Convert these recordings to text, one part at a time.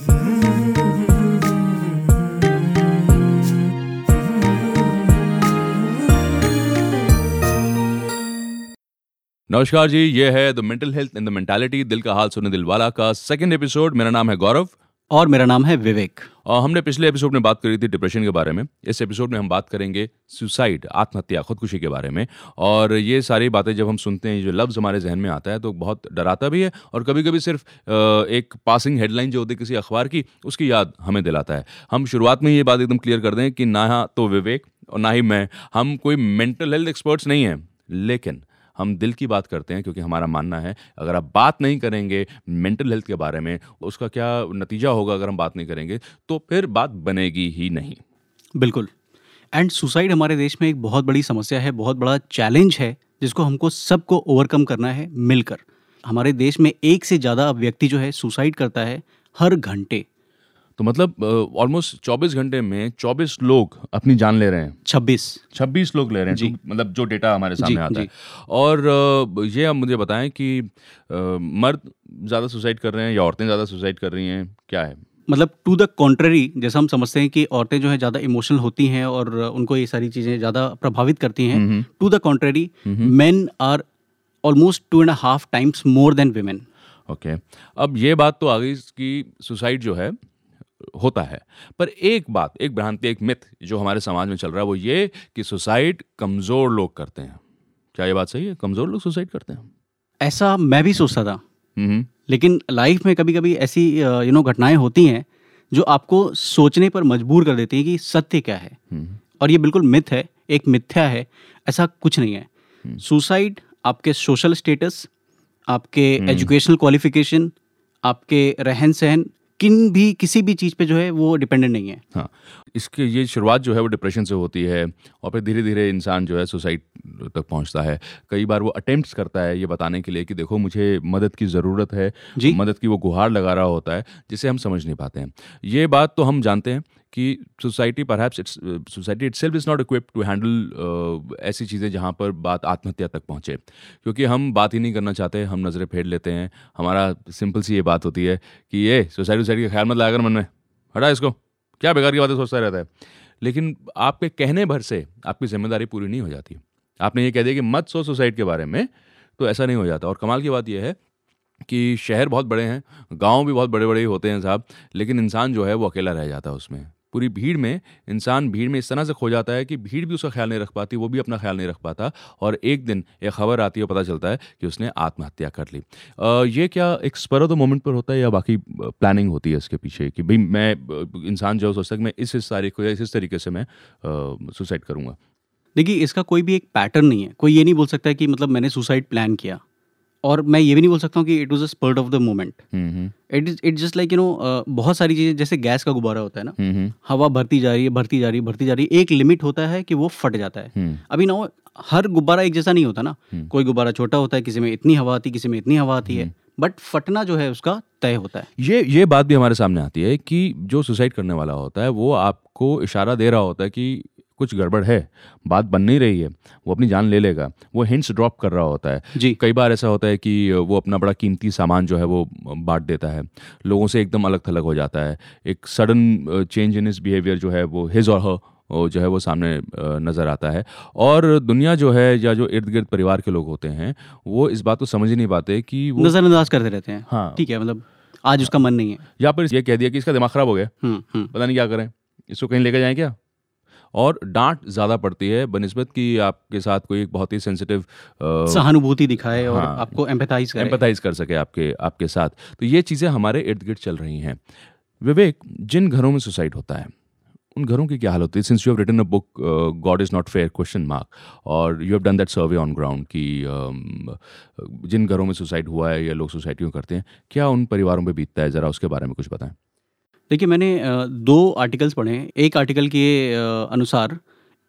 नमस्कार जी, ये है the mental health in the mentality दिल का हाल सुनने दिल वाला का सेकंड एपिसोड मेरा नाम है गौरव। और मेरा नाम है विवेक। और हमने पिछले एपिसोड में बात करी थी डिप्रेशन के बारे में। इस एपिसोड में हम बात करेंगे सुसाइड आत्महत्या, खुदकुशी के बारे में। और ये सारी बातें जब हम सुनते हैं जो लफ्ज़ हमारे जहन में आता है तो बहुत डराता भी है और कभी कभी सिर्फ़ एक पासिंग हेडलाइन जो होती है किसी अखबार की, उसकी याद हमें दिलाता है। हम शुरुआत में ये बात एकदम क्लियर कर दें कि ना तो विवेक और ना ही मैं। हम कोई मेंटल हेल्थ एक्सपर्ट्स नहीं हैं, लेकिन हम दिल की बात करते हैं क्योंकि हमारा मानना है, अगर आप बात नहीं करेंगे मेंटल हेल्थ के बारे में, उसका क्या नतीजा होगा अगर हम बात नहीं करेंगे तो फिर बात बनेगी ही नहीं। बिल्कुल। एंड सुसाइड हमारे देश में एक बहुत बड़ी समस्या है, बहुत बड़ा चैलेंज है, जिसको हमको सबको ओवरकम करना है, मिलकर। हमारे देश में एक से ज़्यादा व्यक्ति जो है सुसाइड करता है, हर घंटे। तो मतलब ऑलमोस्ट 24 घंटे में 24 लोग अपनी जान ले रहे हैं। 26 26 लोग ले रहे हैं जी। तो मतलब जो डेटा हमारे सामने आता है। और ये आप मुझे बताएँ कि मर्द ज़्यादा सुसाइड कर रहे हैं या औरतें ज़्यादा सुसाइड कर रही हैं क्या है? मतलब टू द कॉन्ट्ररी जैसा हम समझते हैं कि औरतें जो है ज़्यादा इमोशनल होती हैं और उनको ये सारी चीज़ें ज़्यादा प्रभावित करती हैं। To the contrary men are almost two and half times more than women okay अब ये बात तो आ गई कि सुसाइड जो है होता है। पर एक बात एक भ्रांति एक मिथ जो हमारे समाज में चल रहा है वो ये कि सुसाइड कमज़ोर लोग करते हैं। क्या ये बात सही है? कमज़ोर लोग सुसाइड करते हैं। ऐसा मैं भी सोचता था। हम्म लेकिन लाइफ में कभी कभी ऐसी यू नो घटनाएँ होती हैं जो आपको सोचने पर मजबूर कर देती हैं कि सत्य क्या है। हम्म और ये बिल्कुल मिथ है एक मिथ्या है ऐसा कुछ नहीं है। सुसाइड आपके सोशल स्टेटस आपके एजुकेशनल क्वालिफिकेशन आपके रहन सहन किन भी किसी भी चीज़ पे जो है वो डिपेंडेंट नहीं है। हाँ। इसके ये शुरुआत जो है वो डिप्रेशन से होती है और फिर धीरे धीरे इंसान जो है सुसाइड तक पहुँचता है। कई बार वो अटेम्प्ट्स करता है ये बताने के लिए कि देखो मुझे मदद की ज़रूरत है। जी। मदद की वो गुहार लगा रहा होता है जिसे हम समझ नहीं पाते हैं। ये बात तो हम जानते हैं कि society perhaps it's society itself is not equip to handle ऐसी चीज़ें जहाँ पर बात आत्महत्या तक पहुँचे। क्योंकि हम बात ही नहीं करना चाहते, हम नज़रें फेर लेते हैं। हमारा सिंपल सी ये बात होती है कि ये सोसाइटी सोसाइटी का ख्याल मत लाया कर मन में। हटा इसको। क्या बेकार की बातें सोचता रहता है। लेकिन आपके कहने भर से आपकी ज़िम्मेदारी पूरी नहीं हो जाती। आपने ये कह दिया कि मत सो सुसाइड के बारे में तो ऐसा नहीं हो जाता। और कमाल की बात यह है कि शहर बहुत बड़े हैं, गाँव भी बहुत बड़े बड़े ही होते हैं साहब, लेकिन इंसान जो है वो अकेला रह जाता है उसमें। पूरी भीड़ में इंसान भीड़ में इस तरह से खो जाता है कि भीड़ भी उसका ख्याल नहीं रख पाती वो भी अपना ख्याल नहीं रख पाता और एक दिन एक खबर आती है पता चलता है कि उसने आत्महत्या कर ली। अ, ये क्या एक स्पर ऑफ़ द मोमेंट पर होता है या बाकी प्लानिंग होती है इसके पीछे कि भाई मैं इंसान जो सोचता है मैं इस इस तारीख को या इस इस तरीके से मैं सुसाइड करूँगा? देखिए इसका कोई भी एक पैटर्न नहीं है। कोई ये नहीं बोल सकता कि मतलब मैंने सुसाइड प्लान किया। और मैं ये भी नहीं बोल सकता हूँ कि it was a spurt of the moment hmm hmm it is it just like you know बहुत सारी चीज़ें जैसे गैस का गुब्बारा होता है ना। हम्म हम्म हवा भरती जा रही है भरती जा रही है भरती जा रही है। एक लिमिट होता है कि वो फट जाता है। हम्म। अभी ना हर गुब्बारा एक जैसा नहीं होता ना। हम्म। कोई गुब्बारा छोटा होता है किसी में इतनी हवा आती है किसी में इतनी हवा आती है। बट फटना जो है उसका तय होता है। ये ये बात भी हमारे सामने आती है कि जो सुसाइड करने वाला होता है वो आपको इशारा दे रहा होता है कि कुछ गड़बड़ है बात बन नहीं रही है वो अपनी जान ले लेगा। वो हिंट्स ड्रॉप कर रहा होता है। जी। कई बार ऐसा होता है कि वो अपना बड़ा कीमती सामान जो है वो बांट देता है। लोगों से एकदम अलग थलग हो जाता है। एक सडन चेंज इन इस बिहेवियर जो है वो हिज और हर जो है वो सामने नज़र आता है। और दुनिया जो है या जो इर्द गिर्द परिवार के लोग होते हैं वो इस बात को समझ ही नहीं पाते कि वो नज़रअंदाज करते रहते हैं। हाँ। ठीक है मतलब आज उसका मन नहीं है। या फिर ये कह दिया कि इसका दिमाग ख़राब हो गया। हम्म हम्म। पता नहीं क्या करें। इसको कहीं लेके जाएँ क्या? और डांट ज़्यादा पड़ती है बनस्बत कि आपके साथ कोई एक बहुत ही सेंसिटिव सहानुभूति दिखाए और हाँ। आपको एम्पैथाइज करे। एम्पथाइज कर सके आपके आपके साथ। तो ये चीज़ें हमारे इर्द गिर्द चल रही हैं। विवेक जिन घरों में सुसाइड होता है उन घरों की क्या हाल होती है? Since you have written a book God is not fair question mark और you have done that survey on ground कि जिन घरों में सुसाइड हुआ है या लोग सुसाइड क्यों करते हैं क्या उन परिवारों पर बीतता है? ज़रा उसके बारे में कुछ बताएँ। देखिए मैंने दो आर्टिकल्स पढ़े हैं। एक आर्टिकल के अनुसार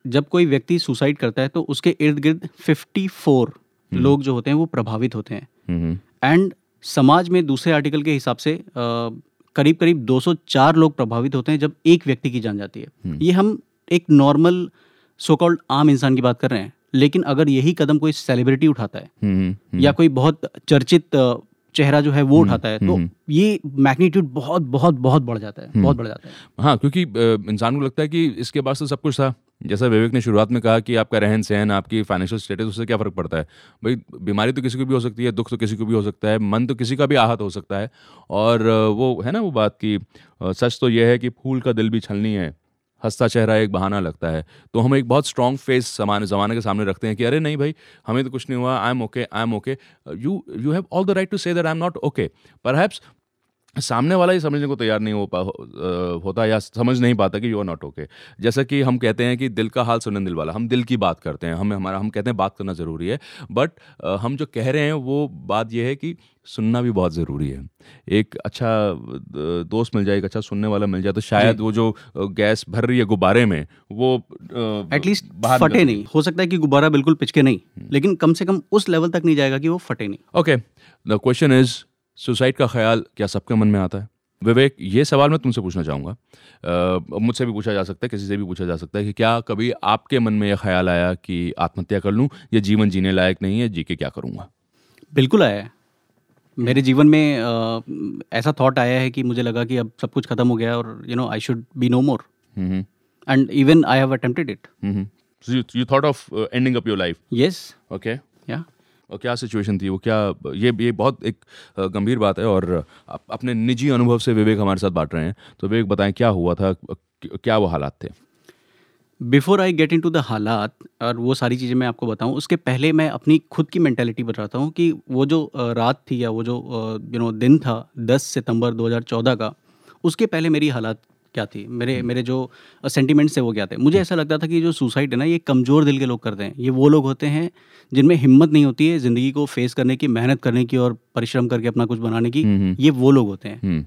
जब कोई व्यक्ति सुसाइड करता है तो उसके इर्द गिर्द 54 लोग जो होते हैं वो प्रभावित होते हैं। हम्म। एंड समाज में दूसरे आर्टिकल के हिसाब से करीब करीब 204 लोग प्रभावित होते हैं जब एक व्यक्ति की जान जाती है। ये हम एक नॉर्मल सो कॉल्ड आम इंसान की बात कर रहे हैं। लेकिन अगर यही कदम कोई सेलिब्रिटी उठाता है हम्म हम्म। या कोई बहुत चर्चित चेहरा जो है वो उठाता है तो हम्म। ये मैग्नीट्यूड बहुत बहुत बहुत बढ़ जाता है बहुत बढ़ जाता है। हाँ क्योंकि इंसान को लगता है कि इसके बाद तो सब कुछ था। जैसा विवेक ने शुरुआत में कहा कि आपका रहन सहन आपकी फाइनेंशियल स्टेटस उससे क्या फ़र्क पड़ता है? भाई बीमारी तो किसी को भी हो सकती है दुख तो किसी को भी हो सकता है मन तो किसी का भी आहत हो सकता है। और वो है ना वो बात कि सच तो यह है कि फूल का दिल भी छलनी है। हंसता चेहरा एक बहाना लगता है। तो हम एक बहुत स्ट्रॉन्ग फेस समान, ज़माने के सामने रखते हैं कि अरे नहीं भाई, हमें तो कुछ नहीं हुआ I am okay I am okay you you have all the right to say that I am not okay पर सामने वाला ही समझने को तैयार नहीं हो पा हो- अ, होता या समझ नहीं पाता कि यू आर नॉट ओके जैसा कि हम कहते हैं कि दिल का हाल सुने दिल वाला हम दिल की बात करते हैं हमें हमारा हम कहते हैं बात करना ज़रूरी है बट हम जो कह रहे हैं वो बात यह है कि सुनना भी बहुत ज़रूरी है। एक अच्छा दोस्त मिल जाए एक अच्छा सुनने वाला मिल जाए तो शायद वो जो गैस भर रही है गुब्बारे में वो एटलीस्ट फटे नहीं। हो सकता है कि गुब्बारा बिल्कुल पिचके नहीं लेकिन कम से कम उस लेवल तक नहीं जाएगा कि वो फटे नहीं। Okay the question is suicide का ख्याल क्या सबके मन में आता है? विवेक ये सवाल मैं तुमसे पूछना चाहूँगा। मुझसे भी पूछा जा सकता है किसी से भी पूछा जा सकता है कि क्या कभी आपके मन में यह ख्याल आया कि आत्महत्या कर लूँ ये जीवन जीने लायक नहीं है जी के क्या करूँगा? बिल्कुल आया है। मेरे जीवन में अ, ऐसा थॉट आया है कि मुझे लगा कि अब सब कुछ खत्म हो गया और you know I should be no more and even I have attempted it you thought of ending up your life yes okay या और क्या सिचुएशन थी? वो क्या, ये ये बहुत एक गंभीर बात है और आप अपने निजी अनुभव से विवेक हमारे साथ बांट रहे हैं। तो विवेक, बताएँ क्या हुआ था? क्या वो हालात थे? Before I get into the halaat और वो सारी चीज़ें मैं आपको बताऊँ, उसके पहले मैं अपनी खुद की मैंटेलिटी बताता हूँ कि वो जो रात थी या वो जो यू नो दिन था 10 सितंबर 2014 का, उसके पहले मेरी हालात क्या थी? मेरे मेरे जो सेंटिमेंट्स है वो क्या थे? मुझे ऐसा लगता था कि जो सुसाइड है ना ये कमज़ोर दिल के लोग करते हैं। ये वो लोग होते हैं जिनमें हिम्मत नहीं होती है ज़िंदगी को फेस करने की मेहनत करने की और परिश्रम करके अपना कुछ बनाने की। हम्म, ये वो लोग होते हैं। हम्म।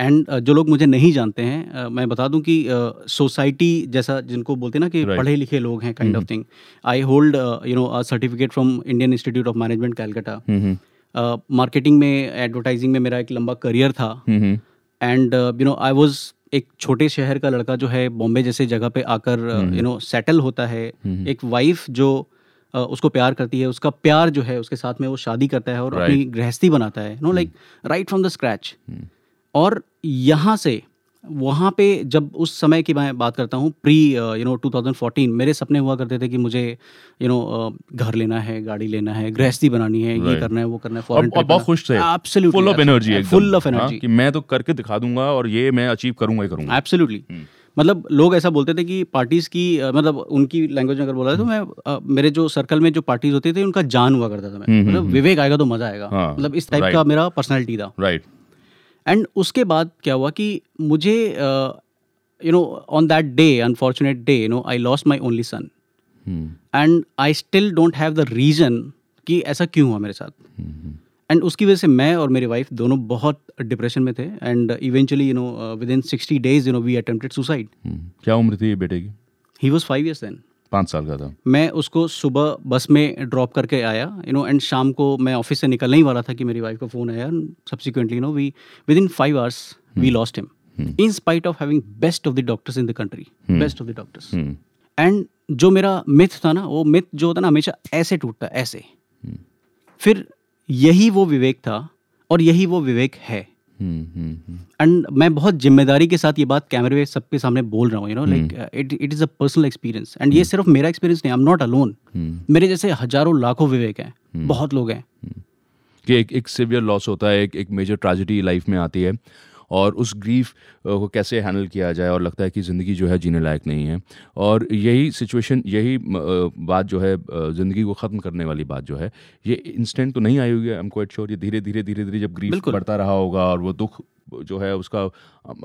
एंड जो लोग मुझे नहीं जानते हैं अ, मैं बता दूँ कि सोसाइटी uh, जैसा जिनको बोलते हैं ना कि Right. पढ़े लिखे लोग हैं kind of thing I hold you know a certificate from Indian Institute of Management Calcutta hmm hmm. Marketing में एडवर्टाइजिंग में मेरा एक लंबा करियर था। हम्म and you know I was एक छोटे शहर का लड़का जो है बॉम्बे जैसे जगह पे आकर यू नो सेटल होता है हम्म। एक वाइफ जो उसको प्यार करती है उसका प्यार जो है उसके साथ में वो शादी करता है और Right. अपनी गृहस्थी बनाता है no like right from the scratch. और यहाँ से वहाँ पे जब उस समय की मैं बात करता हूँ प्री यू नो 2014 मेरे सपने हुआ करते थे कि मुझे यू नो घर लेना है गाड़ी लेना है गृहस्थी बनानी है ये करना है वो करना है और, और बहुत खुश थे। Absolutely full of energy full of energy कि मैं तो करके दिखा दूँगा और ये मैं अचीव करूँगा ही करूँगा। Absolutely hmm. मतलब लोग ऐसा बोलते थे कि पार्टीज़ की मतलब उनकी लैंग्वेज में अगर बोला तो मैं अ, मेरे जो सर्कल में जो पार्टीज़ होती थी उनका जान हुआ करता था मैं। हम्म, मतलब हम्म, विवेक आएगा तो मज़ा आएगा। हाँ, मतलब इस टाइप का मेरा पर्सनैलिटी था। राइट एंड उसके बाद क्या हुआ कि मुझे you know on that day unfortunate day you know I lost my only son and I still don't have the reason कि ऐसा क्यों हुआ मेरे साथ? एंड उसकी वजह से मैं और मेरी वाइफ दोनों बहुत डिप्रेशन में थे and eventually you know within sixty days you know we attempted suicide. क्या उम्र थी बेटे की? He was five years then पाँच साल का था। मैं उसको सुबह बस में ड्रॉप करके आया यू नो एंड शाम को मैं ऑफ़िस से निकलने ही वाला था कि मेरी वाइफ का फ़ोन आया subsequently no we within five hours we lost him in spite of having best of the doctors in the country best of the doctors hmm. And जो मेरा मिथ था ना वो मिथ जो होता ना हमेशा ऐसे टूटता ऐसे। फिर यही वो विवेक था और यही वो विवेक है। हम्म हम्म हम्म एंड मैं बहुत ज़िम्मेदारी के साथ ये बात कैमरे में सबके सामने बोल रहा हूँ you know like it it is a personal experience and ये सिर्फ़ मेरा एक्सपीरियंस नहीं I am not alone hmm. मेरे जैसे हज़ारों लाखों विवेक हैं बहुत लोग हैं। कि एक एक सिवियर लॉस होता है एक एक मेजर ट्रेजिडी लाइफ में आती है। और उस ग्रीफ को कैसे हैंडल किया जाए और लगता है कि ज़िंदगी जो है जीने लायक नहीं है। और यही सिचुएशन यही बात जो है ज़िंदगी को ख़त्म करने वाली बात जो है ये इंस्टेंट तो नहीं आई हुई है हम क्वाइट श्योर ये धीरे धीरे धीरे धीरे जब ग्रीफ। बढ़ता रहा होगा और वो दुख जो है उसका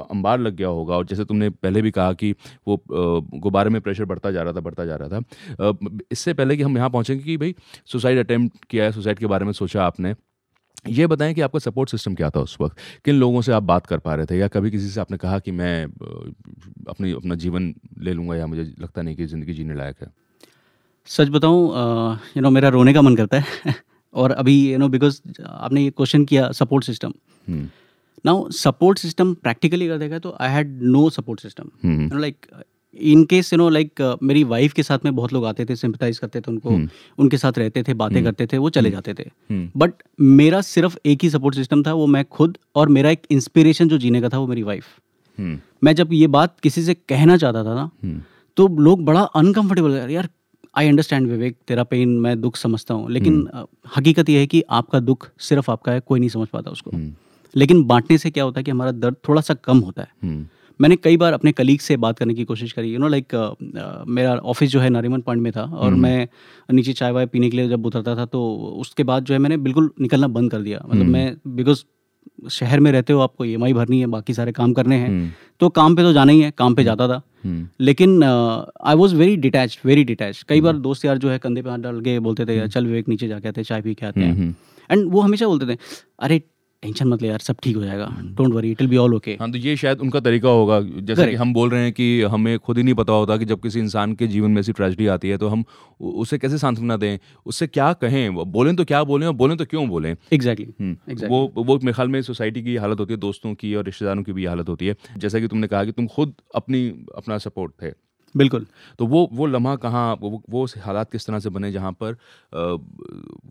अंबार लग गया होगा और जैसे तुमने पहले भी कहा कि वो गुब्बारे में प्रेशर बढ़ता जा रहा था बढ़ता जा रहा था। इससे पहले कि हम यहाँ पहुँचेंगे कि भाई सुसाइड अटैम्प्ट किया है सुसाइड के बारे में सोचा आपने ये बताएँ कि आपका सपोर्ट सिस्टम क्या था उस वक्त? किन लोगों से आप बात कर पा रहे थे? या कभी किसी से आपने कहा कि मैं अपनी अपना जीवन ले लूँगा या मुझे लगता नहीं कि ज़िंदगी जीने लायक है? सच बताऊँ यू नो मेरा रोने का मन करता है और अभी यू नो बिकॉज़ आपने ये क्वेश्चन किया support system now support system practically अगर देखा तो I had no support system like in case you know like मेरी वाइफ के साथ में बहुत लोग आते थे सिंपथाइज करते थे उनको हम्म। उनके साथ रहते थे बातें हम्म। करते थे वो चले जाते थे। हम्म, बट मेरा सिर्फ़ एक ही सपोर्ट सिस्टम था वो मैं खुद और मेरा एक इंस्पिरेशन जो जीने का था वो मेरी वाइफ हम्म, मैं जब ये बात किसी से कहना चाहता था ना हम्म, तो लोग बड़ा अनकंफर्टेबल यार आई अंडरस्टैंड विवेक तेरा पेन मैं दुख समझता हूँ। लेकिन हकीकत यह है कि आपका दुख सिर्फ़ आपका है कोई नहीं समझ पाता उसको। हम्म, लेकिन बांटने से क्या होता है कि हमारा दर्द थोड़ा सा कम होता है। हम्म, मैंने कई बार अपने कलीग से बात करने की कोशिश करी। यू नो लाइक मेरा ऑफ़िस जो है नारीमन पॉइंट में था और हम्म। मैं नीचे चाय वाय पीने के लिए जब उतरता था तो उसके बाद जो है मैंने बिल्कुल निकलना बंद कर दिया। मतलब हम्म। मैं बिकॉज़ शहर में रहते हो आपको ईएमआई भरनी है बाकी सारे काम करने हैं हम्म, तो काम पे तो जाना ही है काम पे जाता था। लेकिन I was very detach very detach कई बार दोस्त यार जो है कंधे पे हाथ डाल के बोलते थे यार चल विवेक नीचे जाके आते चाय पी के आते हैं। एंड वो हमेशा बोलते थे अरे टेंशन मत ले यार सब ठीक हो जाएगा। Don't worry it will be all okay हाँ तो ये शायद उनका तरीका होगा जैसे कि हम बोल रहे हैं कि हमें खुद ही नहीं पता होता कि जब किसी इंसान के जीवन में ऐसी ट्रेजेडी आती है तो हम उसे कैसे सांत्वना दें उससे क्या कहें बोलें तो क्या बोलें और बोलें तो क्यों बोलें? Exactly hmm, Exactly. वो वो मेरे ख्याल में सोसाइटी की हालत होती है दोस्तों की और रिश्तेदारों की भी हालत होती है। जैसा कि तुमने कहा कि तुम खुद अपनी अपना सपोर्ट थे। बिल्कुल। तो वो वो लम्हा कहाँ वो वो हालात किस तरह से बने जहाँ पर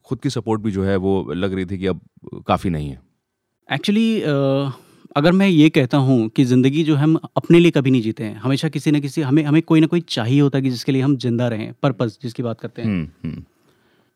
खुद की सपोर्ट भी जो है वो लग रही थी कि अब काफ़ी नहीं है। एक्चुअली अगर मैं ये कहता हूँ कि ज़िंदगी जो हम अपने लिए कभी नहीं जीते हैं हमेशा किसी न किसी हमें हमें कोई ना कोई चाहिए होता है कि जिसके लिए हम ज़िंदा रहें पर्पस जिसकी बात करते हैं। हम्म, हम्म,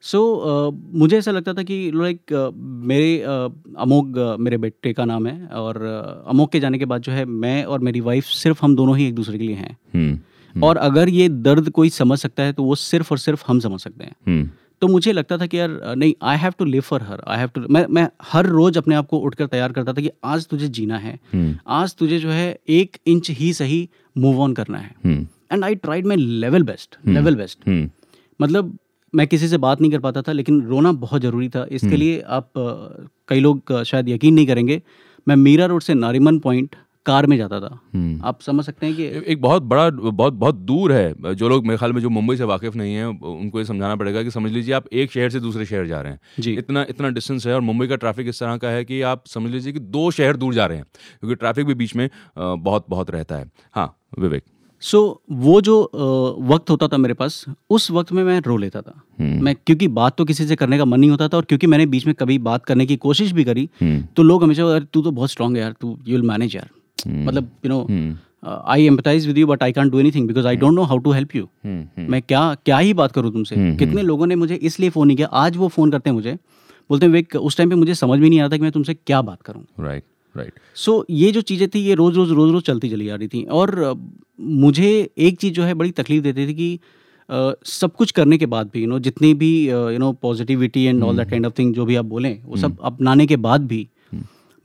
सो मुझे ऐसा लगता था कि लाइक uh, मेरे uh, अमोग uh, मेरे बेटे का नाम है और uh, अमोग के जाने के बाद जो है मैं और मेरी वाइफ सिर्फ़ हम दोनों ही एक दूसरे के लिए हैं। हम्म, हम्म, और अगर ये दर्द कोई समझ सकता है तो वो सिर्फ़ और सिर्फ़ हम समझ सकते हैं। हम्म, तो मुझे लगता था कि यार नहीं I have to live for her I have to मैं मैं हर रोज अपने आप को उठकर तैयार करता था कि आज तुझे जीना है। हम्म, आज तुझे जो है एक इंच ही सही मूव ऑन करना है। And I tried my level best level best मतलब मैं किसी से बात नहीं कर पाता था लेकिन रोना बहुत ज़रूरी था। इसके hmm. लिए आप कई लोग शायद यकीन नहीं करेंगे मैं मीरा रोड से नारीमन पॉइंट कार में जाता था। हम्म। आप समझ सकते हैं कि एक बहुत बड़ा बहुत बहुत दूर है जो लोग मेरे ख्याल में जो मुंबई से वाकिफ नहीं है उनको ये समझाना पड़ेगा कि समझ लीजिए आप एक शहर से दूसरे शहर जा रहे हैं। जी। इतना इतना डिस्टेंस है और मुंबई का ट्रैफ़िक इस तरह का है कि आप समझ लीजिए कि दो शहर दूर जा रहे हैं क्योंकि ट्रैफ़िक भी बीच में बहुत बहुत रहता है। हाँ विवेक। सो so, वो जो वक्त होता था मेरे पास उस वक्त में मैं रो लेता था। हम्म, मैं क्योंकि बात तो किसी से करने का मन नहीं होता था और क्योंकि मैंने बीच में कभी बात करने की कोशिश भी करी हम्म, तो लोग हमेशा तू तो बहुत स्ट्रांग है यार तू यू विल मैनेज यार। मतलब you know I empathise with you but I can't do anything because I don't know how to help you मैं क्या क्या ही बात करूँ तुमसे? हम्म, कितने लोगों ने मुझे इसलिए फ़ोन नहीं किया? आज वो फ़ोन करते हैं मुझे। बोलते हैं वेक उस टाइम पे मुझे समझ भी नहीं आता कि मैं तुमसे क्या बात करूँ. राइट राइट सो ये जो चीज़ें थी ये रोज़ रोज़ रोज़ रोज़ चलती चली आ रही थी। और मुझे एक चीज़ जो है बड़ी तकलीफ़ देती थी कि अ, सब कुछ करने के बाद भी यू नो जितनी भी you know positivity and all that kind of thing जो भी आप बोलें वो सब अपनाने के बाद भी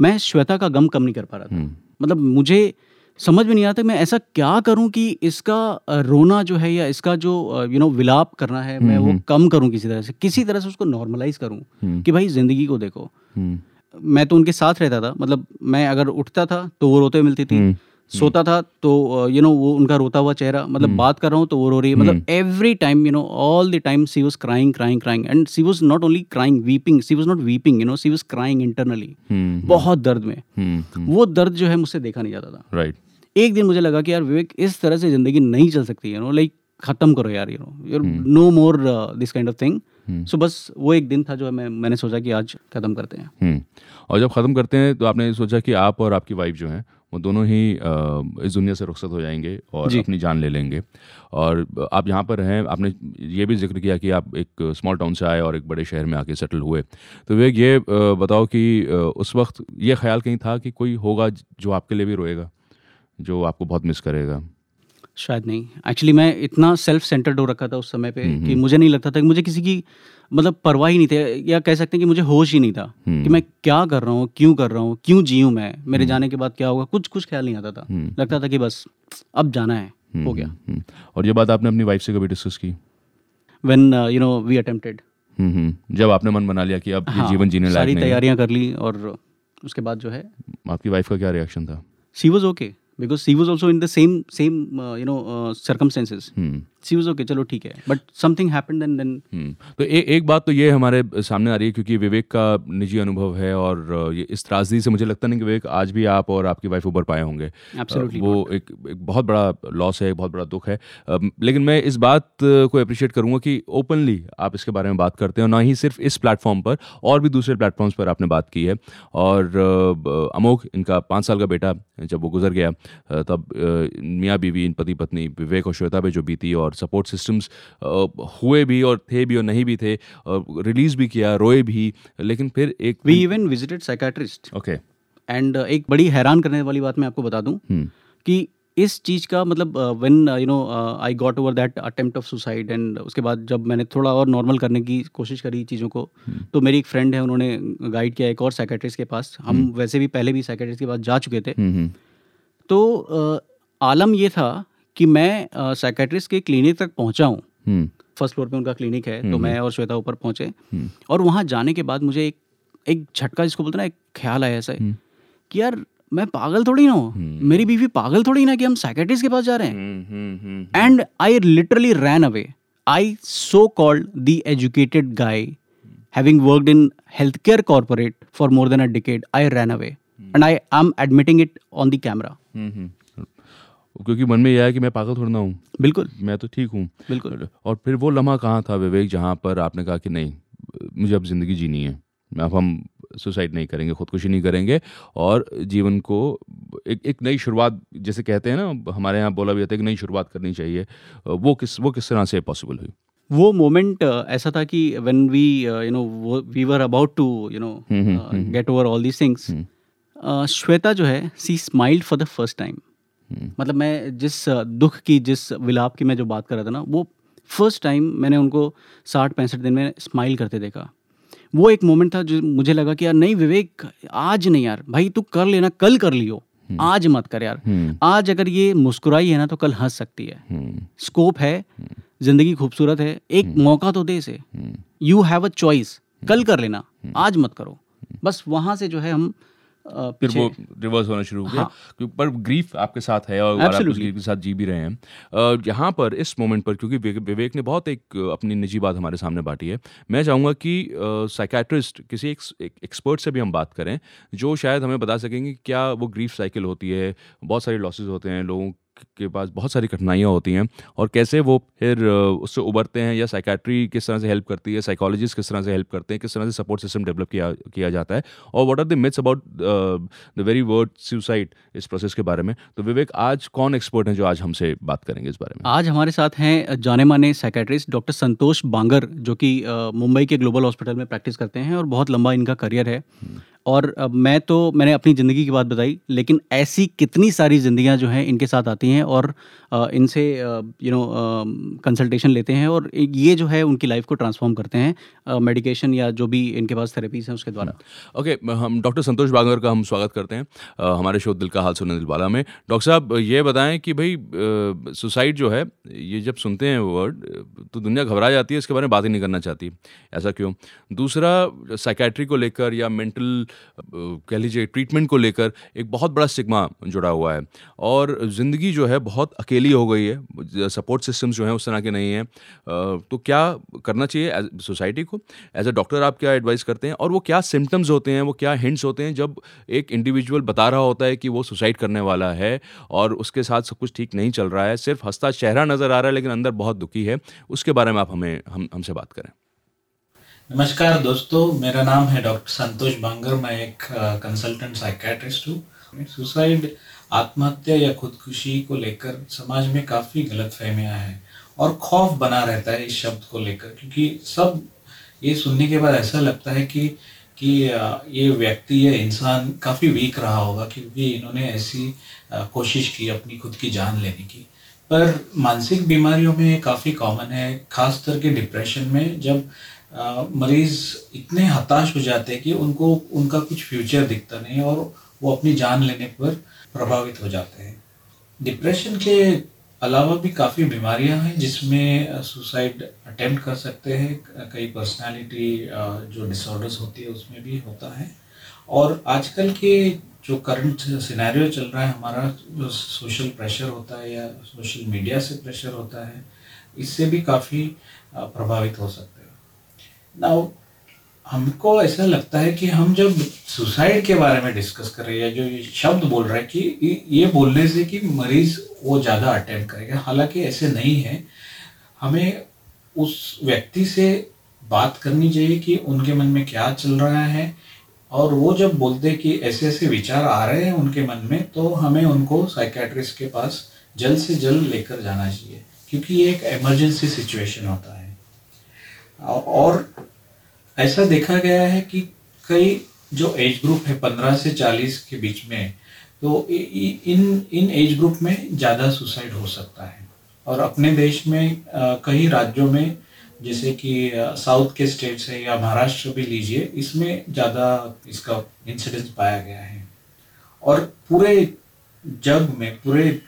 मैं श्वेता का गम कम नहीं कर पा रहा था। मतलब मुझे समझ में नहीं आता मैं ऐसा क्या करूँ कि इसका रोना जो है या इसका जो यू नो विलाप करना है मैं वो कम करूँ किसी तरह से किसी तरह से उसको नॉर्मलाइज करूँ हम्म, कि भाई ज़िंदगी को देखो। हम्म, मैं तो उनके साथ रहता था मतलब मैं अगर उठता था तो वो रोते मिलती थी। हम्म, सोता था तो यू नो वो उनका रोता हुआ चेहरा मतलब बात कर रहा हूँ तो वो रो रही है। मतलब every time you know all the time she was crying crying crying and she was not only crying weeping she was not weeping you know she was crying internally hmm, बहुत दर्द में। हम्म, हम्म, वो दर्द जो है मुझसे देखा नहीं जाता था। राइट एक दिन मुझे लगा कि यार विवेक इस तरह से ज़िंदगी नहीं चल सकती यू नो लाइक खत्म करो यार you know you're no more this kind of thing hmm. So बस वो एक दिन था जो मैं मैंने सोचा कि आज खत्म करते हैं। हम्म, और जब ख़त्म करते हैं तो आपने सोचा कि आप और आपकी वाइफ जो हैं वो दोनों ही इस दुनिया से रुखसत हो जाएँगे और अपनी जान ले लेंगे। और आप यहाँ पर हैं आपने ये भी ज़िक्र किया कि आप एक स्मॉल टाउन से आए और एक बड़े शहर में आके सेटल हुए। तो वे ये बताओ कि उस वक्त ये ख्याल कहीं था कि कोई होगा जो आपके लिए भी रोएगा जो आपको बहुत मिस करेगा? शायद नहीं। एक्चुअली मैं इतना सेल्फ सेंटर्ड हो रखा था उस समय पे कि मुझे नहीं लगता था कि मुझे किसी की मतलब परवाह ही नहीं थी या कह सकते हैं कि मुझे होश ही नहीं था कि मैं क्या कर रहा हूँ क्यों कर रहा हूँ क्यों जीऊँ मैं? मेरे जाने के बाद क्या होगा? कुछ कुछ ख्याल नहीं आता था। लगता था कि बस अब जाना है हो गया। हम्म, और ये बात आपने अपनी वाइफ से कभी डिस्कस की? When you know we attempted hmm, hmm, जब आपने मन बना लिया कि अब हाँ, जीवन जीने सारी लायक है, तैयारियाँ कर ली और उसके बाद जो है आपकी वाइफ का क्या रिएक्शन था? She was okay because he was also in the same same uh, you know uh, circumstances. Hmm. She was okay चलो ठीक है। But something happened then hmm, तो ए, एक बात तो ये हमारे सामने आ रही है क्योंकि विवेक का निजी अनुभव है और ये इस त्रासदी से मुझे लगता नहीं कि विवेक आज भी आप और आपकी वाइफ उबर पाए होंगे। Absolutely वो एक, एक बहुत बड़ा लॉस है एक बहुत बड़ा दुख है। लेकिन मैं इस बात को अप्रिशिएट करूँगा कि ओपनली आप इसके बारे में बात करते हैं और ना ही सिर्फ़ इस प्लेटफॉर्म पर और भी दूसरे प्लेटफॉर्म्स पर आपने बात की है। और अ, अमोघ इनका पाँच साल का बेटा जब वो गुजर गया तब मियाँ बीवी इन पति पत्नी विवेक और श्वेता पे जो बीती और सपोर्ट सिस्टम्स हुए भी और थे भी और नहीं भी थे और रिलीज़ भी किया रोए भी लेकिन फिर एक we even visited psychiatrist okay and एक बड़ी हैरान करने वाली बात मैं आपको बता दूँ हम्म। कि इस चीज़ का मतलब when you know I got over that attempt of suicide and उसके बाद जब मैंने थोड़ा और नॉर्मल करने की कोशिश करी चीज़ों को hmm. तो मेरी एक फ्रेंड है उन्होंने गाइड किया एक और साइकेट्रिस्ट के पास। hmm. हम वैसे भी पहले भी साइकेट्रिस्ट के पास जा चुके थे। हम्म हम्म। तो अ, आलम ये था कि मैं साइकेट्रिस्ट के क्लिनिक तक पहुँचा हूँ। हम्म। फ़र्स्ट फ्लोर पे उनका क्लिनिक है तो मैं और श्वेता ऊपर पहुँचे। हम्म। और वहाँ जाने के बाद मुझे एक एक झटका जिसको बोलते ना एक ख्याल आया ऐसा। हम्म। कि यार मैं पागल थोड़ी ना हूँ। मेरी बीवी पागल थोड़ी ना कि हम साइकेट्रिस्ट के पास जा रहे हैं। Hmm hmm hmm and I literally ran away I so called the educated guy having worked in health care for for more than decade. I ran ran away and I admitting it on the camera. Hmm, hmm. क्योंकि मन में यह है कि मैं पागल थोड़ा ना हूँ। बिल्कुल। मैं तो ठीक हूँ। बिल्कुल। और फिर वो लम्हा कहाँ था विवेक जहाँ पर आपने कहा कि नहीं मुझे अब ज़िंदगी जीनी है। अब हम सुसाइड नहीं करेंगे खुदकुशी नहीं करेंगे और जीवन को एक एक नई शुरुआत जैसे कहते हैं ना हमारे यहाँ बोला भी जाता है कि नई शुरुआत करनी चाहिए। वो किस वो किस तरह से पॉसिबल हुई? वो मोमेंट ऐसा था कि when we you know we were about to you know get over all these things Shweta जो है she smiled for the first time मतलब मैं जिस दुख की जिस विलाप की मैं जो बात कर रहा था ना वो फ़र्स्ट टाइम मैंने उनको साठ पैंसठ दिन में स्माइल करते देखा। वो एक मोमेंट था जो मुझे लगा कि यार नहीं विवेक आज नहीं यार भाई तू कर लेना कल कर लियो। आज मत कर यार। हम्म। आज अगर ये मुस्कुराई है ना तो कल हंस सकती है। हम्म। स्कोप है ज़िंदगी खूबसूरत है एक मौका तो दे इसे। Hmm. You have a choice कल कर लेना आज मत करो। बस वहाँ से जो है हम फिर वो रिवर्स होना शुरू हो गया हाँ। क्योंकि पर ग्रीफ आपके साथ है और आप उस. के साथ जी भी रहे हैं यहाँ पर इस मोमेंट पर क्योंकि विवेक ने बहुत एक अपनी निजी बात हमारे सामने बांटी है मैं चाहूँगा कि साइकेट्रिस्ट किसी एक एक्सपर्ट से भी हम बात करें जो शायद हमें बता सकेंगे कि क्या वो ग्रीफ साइकिल होती है बहुत सारे लॉसेज होते हैं लोगों के पास बहुत सारी कठिनाइयाँ होती हैं और कैसे वो फिर उससे उबरते हैं या साइकेट्री किस तरह से हेल्प करती है साइकोलॉजिस्ट किस तरह से हेल्प करते हैं किस तरह से सपोर्ट सिस्टम डेवलप किया किया जाता है और what are the myths about the very word suicide इस प्रोसेस के बारे में? तो विवेक आज कौन एक्सपर्ट हैं जो आज हमसे बात करेंगे इस बारे में? आज हमारे साथ हैं जाने माने साइकेट्रिस्ट डॉक्टर संतोष बांगर जो कि मुंबई के ग्लोबल हॉस्पिटल में प्रैक्टिस करते हैं और बहुत लंबा इनका करियर है। और मैं तो मैंने अपनी ज़िंदगी की बात बताई लेकिन ऐसी कितनी सारी ज़िंदगियाँ जो हैं इनके साथ आती हैं और इनसे यू नो कंसल्टेशन लेते हैं और ये जो है उनकी लाइफ को ट्रांसफॉर्म करते हैं मेडिकेशन या जो भी इनके पास थेरेपीज हैं उसके द्वारा। ओके हम डॉक्टर संतोष बांगर का हम स्वागत करते हैं अ, हमारे शो दिल का हाल सुनने दिलवाला में। डॉक्टर साहब ये बताएँ कि भाई सुसाइड जो है ये जब सुनते हैं वर्ड तो दुनिया घबरा जाती है इसके बारे में बात ही नहीं करना चाहती। ऐसा क्यों? दूसरा साइकेट्री को लेकर या मेंटल कह लीजिए ट्रीटमेंट को लेकर एक बहुत बड़ा स्टिग्मा जुड़ा हुआ है। और ज़िंदगी जो है, बहुत अकेली हो गई है। सपोर्ट सिस्टम्स जो हैं, उस तरह के नहीं हैं। तो क्या करना चाहिए सोसाइटी को? एज अ डॉक्टर आप क्या एडवाइस करते हैं? और वो क्या सिम्टम्स होते हैं? वो क्या हिंट्स होते हैं? जब एक इंडिविजुअल बता रहा होता है कि वो सुसाइड करने वाला है और उसके साथ सब कुछ ठीक नहीं चल रहा है, सिर्फ़ हंसता चेहरा नज़र आ रहा है, लेकिन अंदर बहुत दुखी है, उसके बारे में आप हमें, हम, हमसे बात करें। नमस्कार दोस्तों, मेरा नाम है डॉक्टर संतोष बांगर। मैं एक कंसल्टेंट साइकेट्रिस्ट हूँ। सुसाइड आत्महत्या या खुदकुशी को लेकर समाज में काफ़ी गलत फहमियाँ हैं और खौफ बना रहता है इस शब्द को लेकर, क्योंकि सब ये सुनने के बाद ऐसा लगता है कि कि ये व्यक्ति, या इंसान काफ़ी वीक रहा होगा क्योंकि इन्होंने ऐसी कोशिश की अपनी खुद की जान लेने की। पर मानसिक बीमारियों में काफ़ी कॉमन है खास करके डिप्रेशन में, जब मरीज़ इतने हताश हो जाते हैं कि उनको, उनका कुछ फ्यूचर दिखता नहीं और वो अपनी जान लेने पर प्रभावित हो जाते हैं। डिप्रेशन के अलावा भी काफ़ी बीमारियाँ हैं जिसमें सुसाइड अटेम्प्ट कर सकते हैं। कई पर्सनालिटी जो डिसऑर्डर्स होती है उसमें भी होता है। और आजकल के जो करंट सिनेरियो चल रहा है, हमारा जो सोशल प्रेशर होता है या सोशल मीडिया से प्रेशर होता है, इससे भी काफ़ी प्रभावित हो सकता हैं। नाउ हमको ऐसा लगता है कि हम जब सुसाइड के बारे में डिस्कस कर रहे हैं जो ये शब्द बोल रहे हैं कि ये बोलने से कि मरीज़ वो ज़्यादा अटेम्प्ट करेगा, हालाँकि ऐसे नहीं है। हमें उस व्यक्ति से बात करनी चाहिए कि उनके मन में क्या चल रहा है और वो जब बोलते कि ऐसे ऐसे विचार आ रहे हैं उनके मन में तो हमें उनको साइकेट्रिस्ट के पास जल्द से जल्द लेकर जाना चाहिए, क्योंकि ये एक इमरजेंसी सिचुएशन होता है। और ऐसा देखा गया है कि कई जो एज ग्रुप है, पंद्रह से चालीस के बीच में तो इन इन एज ग्रुप में ज़्यादा सुसाइड हो सकता है। और अपने देश में कई राज्यों में, जैसे कि साउथ के स्टेट्स है या महाराष्ट्र भी लीजिए, इसमें ज़्यादा इसका इंसिडेंस पाया गया है। और पूरे जग में, पूरे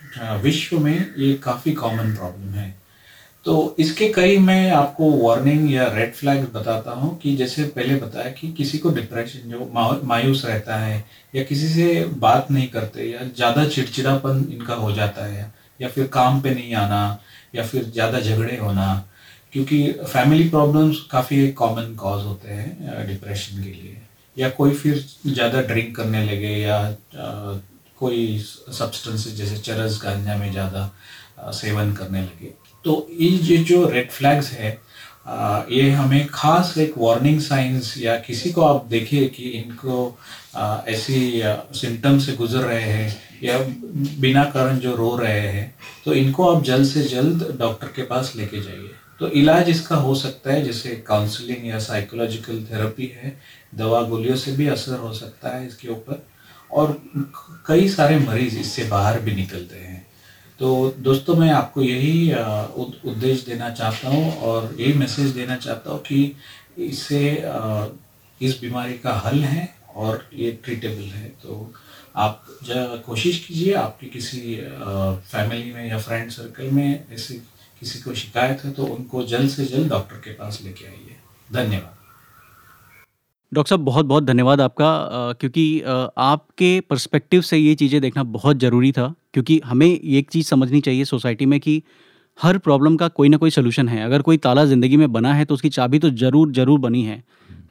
विश्व में ये काफ़ी कॉमन प्रॉब्लम है। तो इसके कई मैं आपको वार्निंग या रेड फ्लैग बताता हूँ कि जैसे पहले बताया कि किसी को डिप्रेशन जो मायूस रहता है या किसी से बात नहीं करते या ज़्यादा चिड़चिड़ापन इनका हो जाता है या फिर काम पे नहीं आना या फिर ज़्यादा झगड़े होना, क्योंकि फैमिली प्रॉब्लम्स काफ़ी कॉमन कॉज होते हैं डिप्रेशन के लिए। या कोई फिर ज़्यादा ड्रिंक करने लगे या कोई सब्सटेंस जैसे चरस, गांजा में ज़्यादा सेवन करने लगे। तो ये जो रेड फ्लैग्स है आ, ये हमें खास एक वार्निंग साइंस या किसी को आप देखिए कि इनको ऐसी सिम्टम से गुजर रहे हैं या बिना कारण जो रो रहे हैं तो इनको आप जल्द से जल्द डॉक्टर के पास लेके जाइए। तो इलाज इसका हो सकता है जैसे काउंसलिंग या साइकोलॉजिकल थेरेपी है दवा गोलियों से भी असर हो सकता है इसके ऊपर और कई सारे मरीज़ इससे बाहर भी निकलते हैं। तो दोस्तों, मैं आपको यही उद्देश्य देना चाहता हूँ और यही मैसेज देना चाहता हूँ कि इससे इस बीमारी का हल है और ये ट्रीटेबल है। तो आप कोशिश कीजिए, आपके किसी फैमिली में या फ्रेंड सर्कल में ऐसी किसी को शिकायत है तो उनको जल्द से जल्द डॉक्टर के पास लेके आइए। धन्यवाद। डॉक्टर साहब बहुत बहुत धन्यवाद आपका। क्योंकि आपके पर्सपेक्टिव से ये चीज़ें देखना बहुत ज़रूरी था, क्योंकि हमें एक चीज़ समझनी चाहिए सोसाइटी में कि हर प्रॉब्लम का कोई ना कोई सोल्यूशन है। अगर कोई ताला ज़िंदगी में बना है तो उसकी चाबी तो ज़रूर ज़रूर बनी है।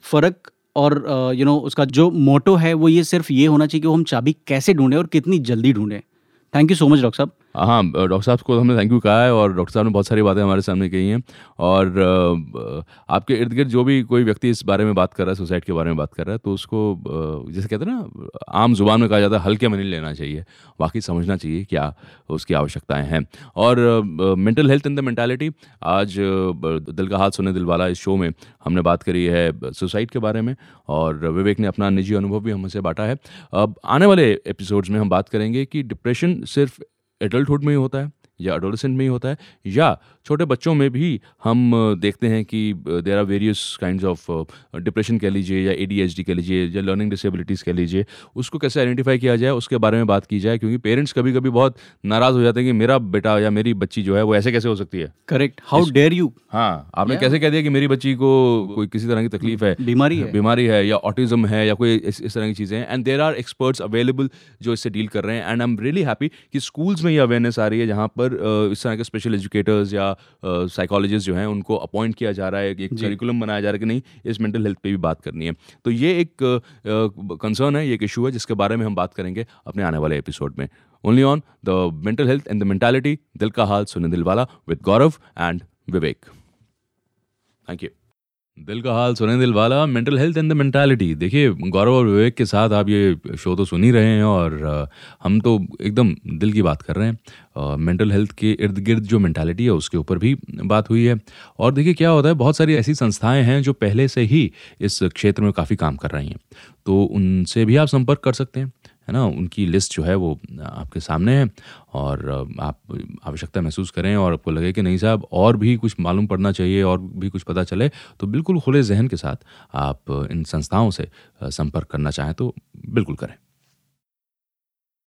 फ़र्क और यू नो उसका जो मोटो है वो ये सिर्फ़ ये होना चाहिए कि वो हम चाबी कैसे ढूंढें और कितनी जल्दी ढूंढें। Thank you so much doctor साहब। हाँ डॉक्टर साहब को हमने थैंक यू कहा है और डॉक्टर साहब ने बहुत सारी बातें हमारे सामने कही हैं और आपके इर्द गिर्द जो भी कोई व्यक्ति इस बारे में बात कर रहा है सुसाइड के बारे में बात कर रहा है तो उसको जैसे कहते हैं ना, आम ज़ुबान में कहा जाता है, हल्के में नहीं लेना चाहिए, बाकी समझना चाहिए क्या उसकी आवश्यकताएँ हैं। और mental health in the mentality आज दिल का हाथ सुने दिल वाला इस शो में हमने बात करी है सुसाइड के बारे में और विवेक ने अपना निजी अनुभव भी हमसे बांटा है। अब आने वाले एपिसोड्स में हम बात करेंगे कि डिप्रेशन सिर्फ़ एडल्टहुड में ही होता है। या अडोलसेंट में ही होता है या छोटे बच्चों में भी हम देखते हैं कि there are various kind of depression कह लीजिए या ए कह लीजिए या लर्निंग डिसेबिलिटीज़ कह लीजिए उसको कैसे आइडेंटिफाई किया जाए उसके बारे में बात की जाए क्योंकि पेरेंट्स कभी कभी बहुत नाराज़ हो जाते हैं कि मेरा बेटा या मेरी बच्ची जो है वो ऐसे कैसे हो सकती है। करेक्ट हाउ डेयर यू हाँ आपने yeah. कैसे कह दिया कि मेरी बच्ची को कोई किसी तरह की तकलीफ़ है? बीमारी है। बीमारी है या ऑटिज्म है या कोई इस, इस तरह की चीज़ें हैं and there are experts available जो इससे डील कर रहे हैं and I am really happy कि स्कूल्स में ये अवेयरनेस आ रही है जहाँ पर इस तरह के स्पेशल एजुकेटर्स या साइकोलॉजिस्ट जो हैं उनको अपॉइंट किया जा रहा है एक करिकुलम बनाया जा रहा है कि नहीं इस मेंटल हेल्थ पे भी बात करनी है। तो ये एक कंसर्न है ये एक इशू है जिसके बारे में हम बात करेंगे अपने आने वाले एपिसोड में। Only on the mental health and the mentality दिल का हाल सुने दिल वाला with Gaurav and Vivek thank you दिल का हाल सुने दिल वाला mental health and the mentality देखिए, गौरव और विवेक के साथ आप ये शो तो सुन ही रहे हैं और हम तो एकदम दिल की बात कर रहे हैं। मेंटल हेल्थ के इर्द गिर्द जो मेंटालिटी है, उसके ऊपर भी बात हुई है। और देखिए, क्या होता है, बहुत सारी ऐसी संस्थाएँ हैं जो पहले से ही इस क्षेत्र में काफ़ी काम कर रही हैं। तो उनसे भी आप संपर्क कर सकते हैं। है ना, उनकी लिस्ट जो है वो आपके सामने है और आप आवश्यकता महसूस करें और आपको लगे कि नहीं साहब, और भी कुछ मालूम पड़ना चाहिए और भी कुछ पता चले तो बिल्कुल खुले जहन के साथ आप इन संस्थाओं से संपर्क करना चाहें तो बिल्कुल करें।